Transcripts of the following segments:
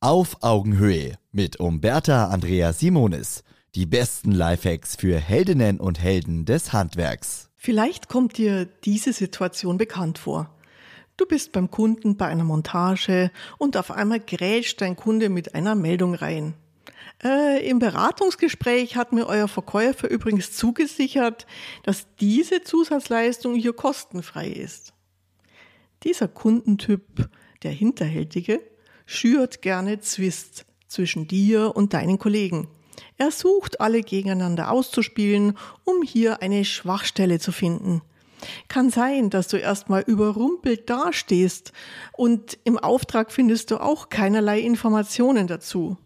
Auf Augenhöhe mit Umberta Andrea Simonis. Die besten Lifehacks für Heldinnen und Helden des Handwerks. Vielleicht kommt dir diese Situation bekannt vor. Du bist beim Kunden bei einer Montage und auf einmal grätscht dein Kunde mit einer Meldung rein. Äh, Im Beratungsgespräch hat mir euer Verkäufer übrigens zugesichert, dass diese Zusatzleistung hier kostenfrei ist. Dieser Kundentyp, der Hinterhältige, schürt gerne Zwist zwischen dir und deinen Kollegen. Er sucht alle gegeneinander auszuspielen, um hier eine Schwachstelle zu finden. Kann sein, dass du erstmal überrumpelt dastehst und im Auftrag findest du auch keinerlei Informationen dazu.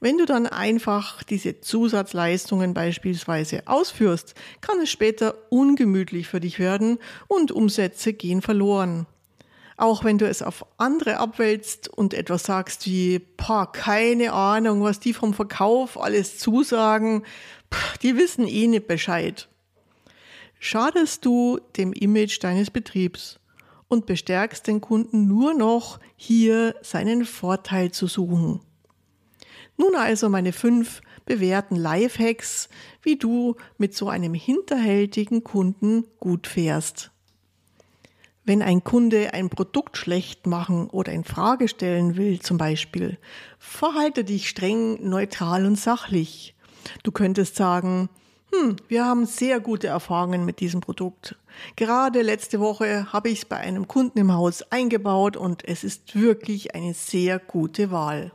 Wenn du dann einfach diese Zusatzleistungen beispielsweise ausführst, kann es später ungemütlich für dich werden und Umsätze gehen verloren. Auch wenn du es auf andere abwälzt und etwas sagst wie, pa, keine Ahnung, was die vom Verkauf alles zusagen, die wissen eh nicht Bescheid. Schadest du dem Image deines Betriebs und bestärkst den Kunden nur noch, hier seinen Vorteil zu suchen. Nun also meine fünf bewährten Lifehacks, wie du mit so einem hinterhältigen Kunden gut fährst. Wenn ein Kunde ein Produkt schlecht machen oder in Frage stellen will, zum Beispiel, verhalte dich streng, neutral und sachlich. Du könntest sagen, hm, wir haben sehr gute Erfahrungen mit diesem Produkt. Gerade letzte Woche habe ich es bei einem Kunden im Haus eingebaut und es ist wirklich eine sehr gute Wahl.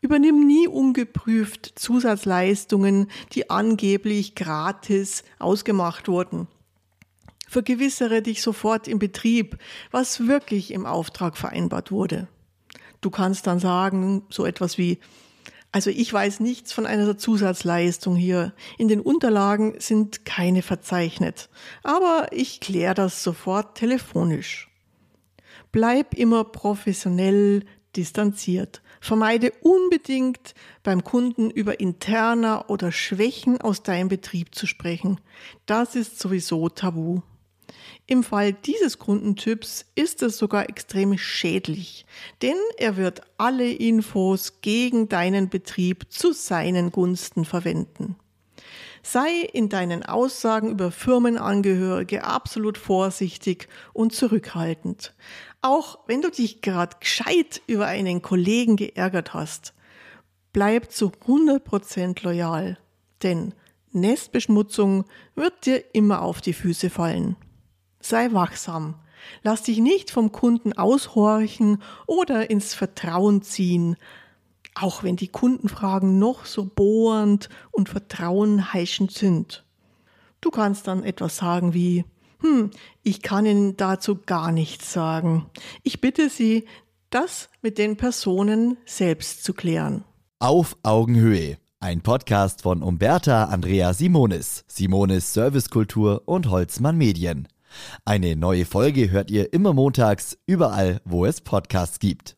Übernimm nie ungeprüft Zusatzleistungen, die angeblich gratis ausgemacht wurden. Vergewissere dich sofort im Betrieb, was wirklich im Auftrag vereinbart wurde. Du kannst dann sagen, so etwas wie, also ich weiß nichts von einer Zusatzleistung hier. In den Unterlagen sind keine verzeichnet. Aber ich kläre das sofort telefonisch. Bleib immer professionell, distanziert. Vermeide unbedingt beim Kunden über interner oder Schwächen aus deinem Betrieb zu sprechen. Das ist sowieso tabu. Im Fall dieses Kundentyps ist es sogar extrem schädlich, denn er wird alle Infos gegen deinen Betrieb zu seinen Gunsten verwenden. Sei in deinen Aussagen über Firmenangehörige absolut vorsichtig und zurückhaltend. Auch wenn du dich gerade gescheit über einen Kollegen geärgert hast, bleib zu 100% loyal, denn Nestbeschmutzung wird dir immer auf die Füße fallen. Sei wachsam. Lass dich nicht vom Kunden aushorchen oder ins Vertrauen ziehen, auch wenn die Kundenfragen noch so bohrend und vertrauenheischend sind. Du kannst dann etwas sagen wie, hm, ich kann Ihnen dazu gar nichts sagen. Ich bitte Sie, das mit den Personen selbst zu klären. Auf Augenhöhe. Ein Podcast von Umberta Andrea Simonis, Simonis Servicekultur und Holzmann Medien. Eine neue Folge hört ihr immer montags, überall, wo es Podcasts gibt.